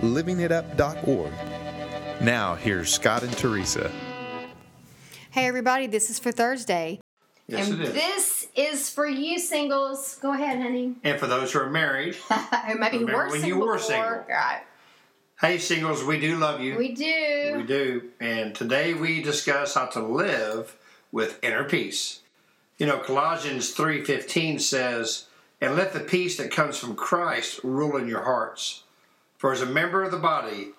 livingitup.org. Now, here's Scott and Teresa. Hey, everybody, this is for Thursday. Yes, and it is. this is for you singles. Go ahead, honey. and for those who are married, Or maybe you Remember were when you were before. single. Right. hey singles, we do love you. We do. We do. And today we discuss how to live with inner peace. You know, Colossians 3:15 says, "And let the peace that comes from Christ rule in your hearts. For as a member of the body,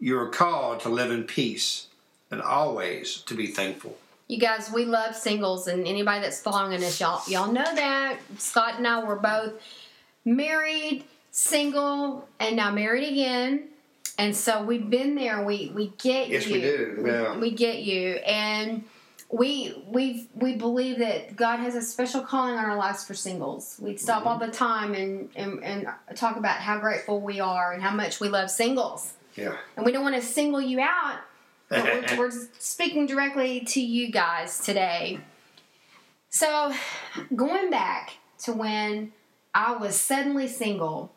you are called to live in peace and always to be thankful." You guys, we love singles, and anybody that's following us, y'all, y'all know that Scott and I were both married, single, and now married again. And so we've been there. We we get Yes, you. we do. Yeah. We get you, and we we we believe that God has a special calling on our lives for singles. We stop Mm-hmm. all the time and, and and talk about how grateful we are and how much we love singles. Yeah. And we don't want to single you out, but we're, we're speaking directly to you guys today. So, going back to when I was suddenly single,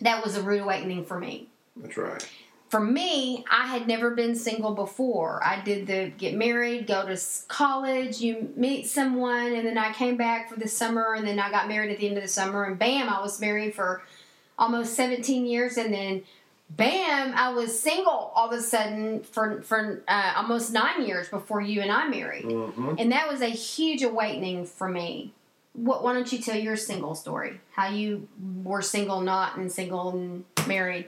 that was a rude awakening for me. That's right. For me, I had never been single before. I did the get married, go to college, you meet someone, and then I came back for the summer, and then I got married at the end of the summer, and bam, I was married for almost 17 years, and then bam, I was single all of a sudden for for uh, almost nine years before you and I married, Mm-hmm. and that was a huge awakening for me. What? Why don't you tell your single story? How you were single, not and single and married?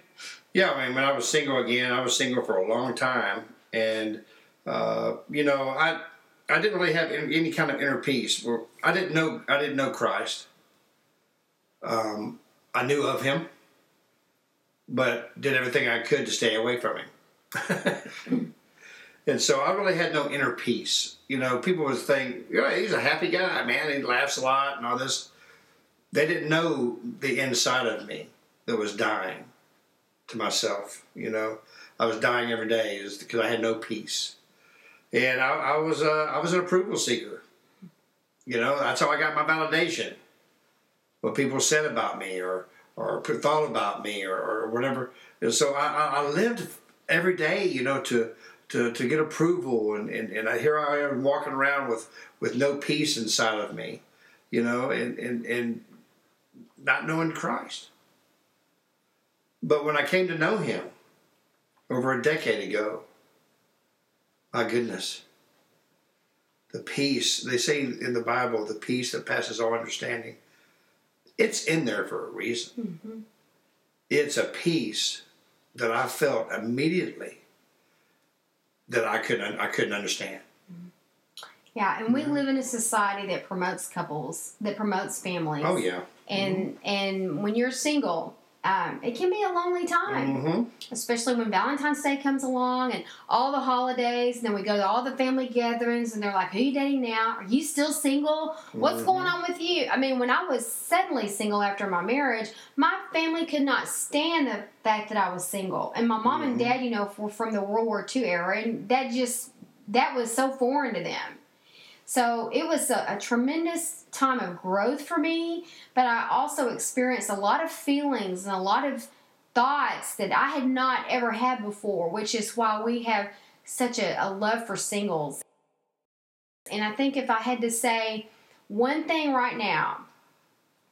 Yeah, I mean, when I was single again, I was single for a long time, and uh, you know, I I didn't really have any, kind of inner peace. Or I didn't know I didn't know Christ. Um, I knew of Him, but did everything I could to stay away from Him. and so I really had no inner peace. You know, people would think, yeah, he's a happy guy, man. He laughs a lot and all this. They didn't know the inside of me that was dying to myself. You know, I was dying every day because I had no peace, and I, I was uh, I was an approval seeker. You know, that's how I got my validation. What people said about me, or or thought about me, or, or whatever. And so I, I, I lived every day, you know, to to, to get approval, and, and, and I, here I am walking around with, with no peace inside of me, you know, and, and, and not knowing Christ. But when I came to know him over a decade ago, my goodness, the peace, they say in the Bible, the peace that passes all understanding, it's in there for a reason. Mm-hmm. It's a peace that I felt immediately that I couldn't I couldn't understand. Mm-hmm. Yeah, and we live in a society that promotes couples, that promotes families. Oh yeah. And mm-hmm. and when you're single, um, it can be a lonely time, Mm-hmm. especially when Valentine's Day comes along and all the holidays. And then we go to all the family gatherings, and they're like, "Who you dating now? Are you still single? What's going on with you?" I mean, when I was suddenly single after my marriage, my family could not stand the fact that I was single, and my mom and dad, you know, were from the World War II era, and that just that was so foreign to them. So it was a, a tremendous time of growth for me, but I also experienced a lot of feelings and a lot of thoughts that I had not ever had before, which is why we have such a, a love for singles. And I think if I had to say one thing right now,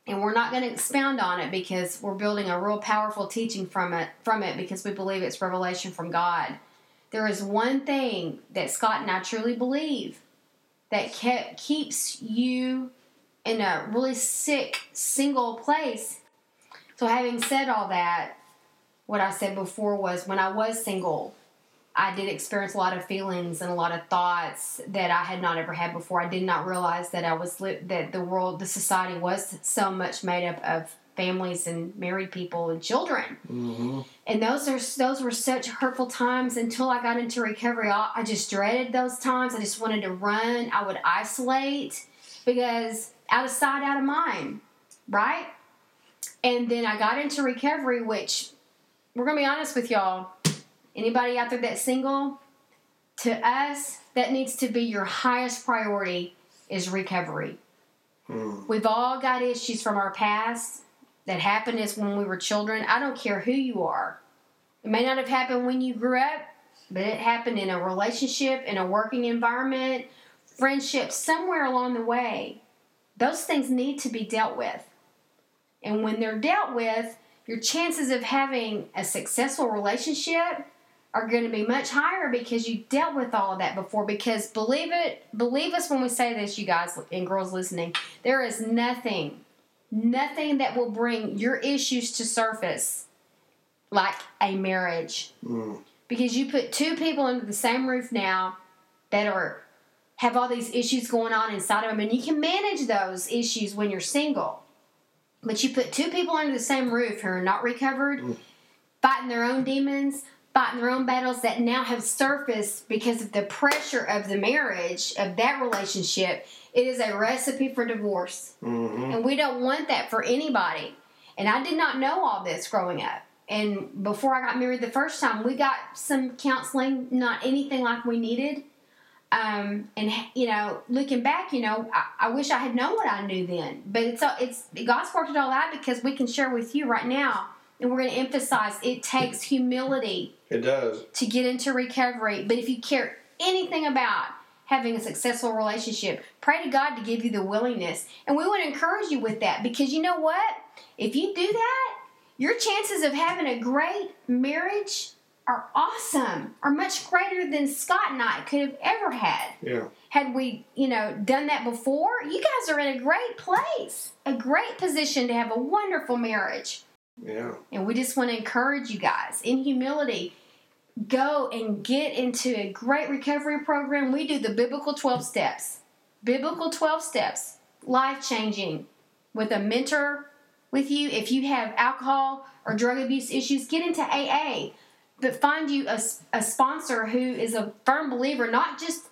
and we're not going to expound on it because we're building a real powerful teaching from it from it because we believe it's revelation from God. There is one thing that Scott and I truly believe that kept, keeps you in a really sick single place. So, having said all that, what I said before was when I was single, I did experience a lot of feelings and a lot of thoughts that I had not ever had before. I did not realize that I was li- that the world, the society was so much made up of families and married people and children. Mm-hmm. And those are those were such hurtful times until I got into recovery. I, I just dreaded those times. I just wanted to run. I would isolate because out of sight, out of mind, right? And then I got into recovery, which we're gonna be honest with y'all. Anybody out there that's single, to us, that needs to be your highest priority is recovery. Mm. We've all got issues from our past that happened is when we were children. I don't care who you are. It may not have happened when you grew up, but it happened in a relationship, in a working environment, friendship, somewhere along the way. Those things need to be dealt with. And when they're dealt with, your chances of having a successful relationship are going to be much higher because you dealt with all of that before. Because believe it, believe us when we say this, you guys and girls listening, there is nothing, nothing that will bring your issues to surface like a marriage. Mm. Because you put two people under the same roof now that are have all these issues going on inside of them, and you can manage those issues when you're single. But you put two people under the same roof who are not recovered, Mm. fighting their own demons, fighting their own battles that now have surfaced because of the pressure of the marriage, of that relationship. It is a recipe for divorce. Mm-hmm. And we don't want that for anybody. And I did not know all this growing up. And before I got married the first time, we got some counseling, not anything like we needed. Um, and you know, looking back, you know, I, I wish I had known what I knew then. But it's all it's God's worked it all out because we can share with you right now, and we're going to emphasize it takes humility It does. to get into recovery. But if you care anything about having a successful relationship, pray to God to give you the willingness. And we want to encourage you with that because you know what? If you do that, your chances of having a great marriage are awesome, are much greater than Scott and I could have ever had. Yeah. Had we, you know, done that before, you guys are in a great place, a great position to have a wonderful marriage. Yeah. And we just want to encourage you guys in humility. Go and get into a great recovery program. We do the biblical 12 steps. Biblical 12 steps, life changing with a mentor with you. If you have alcohol or drug abuse issues, get into AA. But find you a, a sponsor who is a firm believer, not just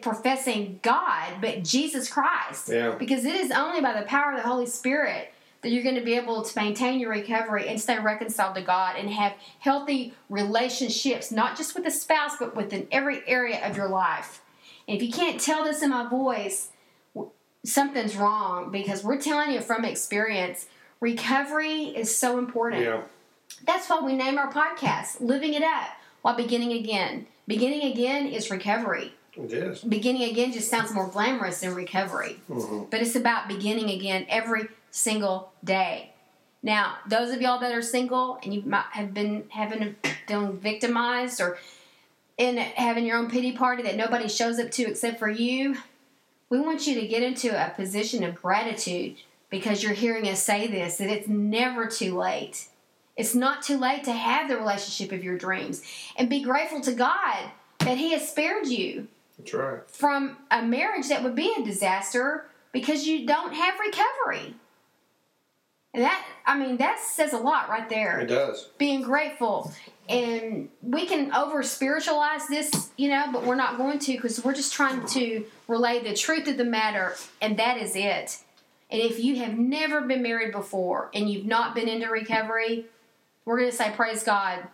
professing God, but Jesus Christ. Yeah. Because it is only by the power of the Holy Spirit that you're going to be able to maintain your recovery and stay reconciled to God and have healthy relationships, not just with a spouse, but within every area of your life. And if you can't tell this in my voice, something's wrong because we're telling you from experience, recovery is so important. Yeah. That's why we name our podcast Living It Up while Beginning Again. Beginning again is recovery. It is. Beginning again just sounds more glamorous than recovery Mm-hmm. but it's about beginning again every single day. Now, those of y'all that are single and you might have been having feeling victimized or in having your own pity party that nobody shows up to except for you, we want you to get into a position of gratitude because you're hearing us say this that it's never too late. It's not too late to have the relationship of your dreams and be grateful to God that He has spared you That's right. from a marriage that would be a disaster because you don't have recovery. And that, I mean, that says a lot right there. It does. Being grateful. And we can over spiritualize this, you know, but we're not going to because we're just trying to relay the truth of the matter, and that is it. And if you have never been married before and you've not been into recovery, we're going to say, Praise God,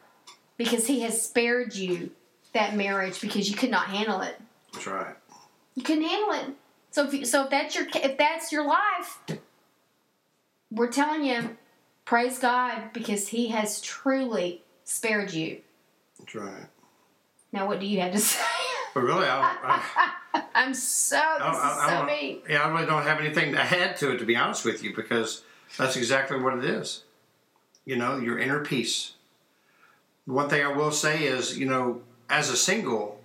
because He has spared you that marriage because you could not handle it. That's right. You couldn't handle it. So if you, so if that's your if that's your life, we're telling you, praise God because He has truly spared you. That's right. Now, what do you have to say? But really, I, I, I'm so I, I, so mean. yeah, I really don't have anything to add to it, to be honest with you, because that's exactly what it is. You know, your inner peace. One thing I will say is, you know, as a single,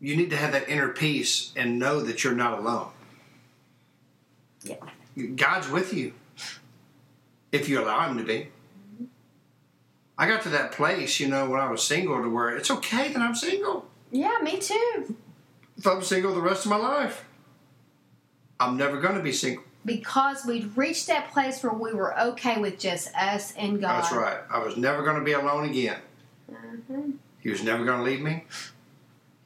you need to have that inner peace and know that you're not alone. Yeah. God's with you if you allow Him to be. I got to that place, you know, when I was single to where it's okay that I'm single. Yeah, me too. If I'm single the rest of my life, I'm never going to be single. because we'd reached that place where we were okay with just us and God. That's right. I was never going to be alone again. Mhm. He was never going to leave me.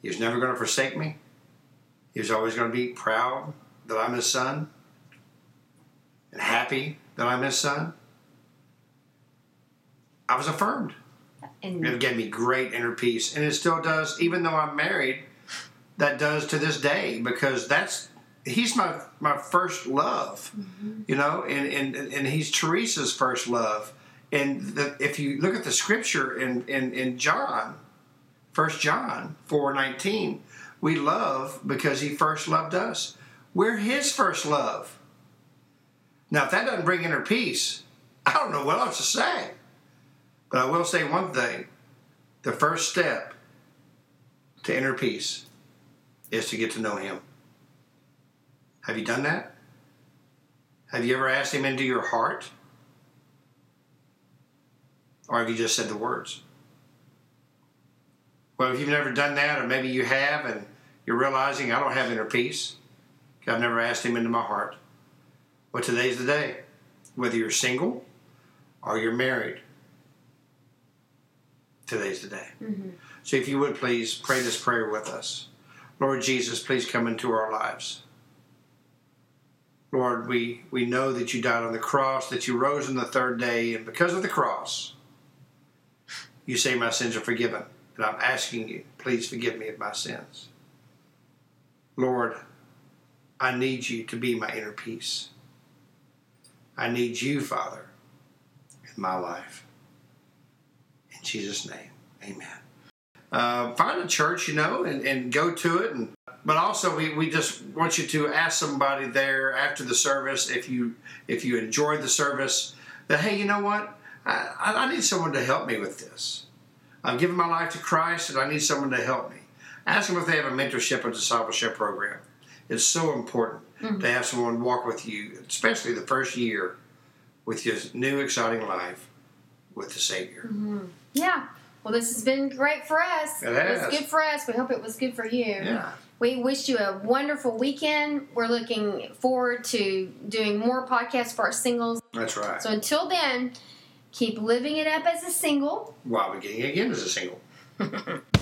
He was never going to forsake me. He was always going to be proud that I'm his son and happy that I'm his son. I was affirmed. And It gave me great inner peace, and it still does, even though I'm married. That does to this day because that's he's my my first love, mm-hmm. you know, and and and he's Teresa's first love. And the, if you look at the scripture in in, in John, First John four nineteen, we love because he first loved us. We're his first love. Now, if that doesn't bring inner peace, I don't know what else to say. But I will say one thing the first step to inner peace is to get to know Him. Have you done that? Have you ever asked Him into your heart? Or have you just said the words? Well, if you've never done that, or maybe you have and you're realizing I don't have inner peace, I've never asked Him into my heart. Well, today's the day. Whether you're single or you're married, today's the day. Mhm. So if you would please pray this prayer with us. Lord Jesus, please come into our lives. Lord, we, we know that you died on the cross, that you rose on the third day, and because of the cross, you say my sins are forgiven. And I'm asking you, please forgive me of my sins. Lord, I need you to be my inner peace. I need you, Father, in my life. In Jesus' name, amen. Uh, find a church, you know, and, and go to it. And but also, we, we just want you to ask somebody there after the service if you if you enjoyed the service that hey, you know what, I, I need someone to help me with this. I've given my life to Christ, and I need someone to help me. Ask them if they have a mentorship or discipleship program. It's so important Mm-hmm. to have someone walk with you, especially the first year with your new exciting life with the Savior. Mm-hmm. yeah. Well, this has been great for us. It was has. good for us. We hope it was good for you. Yeah. We wish you a wonderful weekend. We're looking forward to doing more podcasts for our singles. That's right. So until then, keep living it up as a single. While beginning again as a single.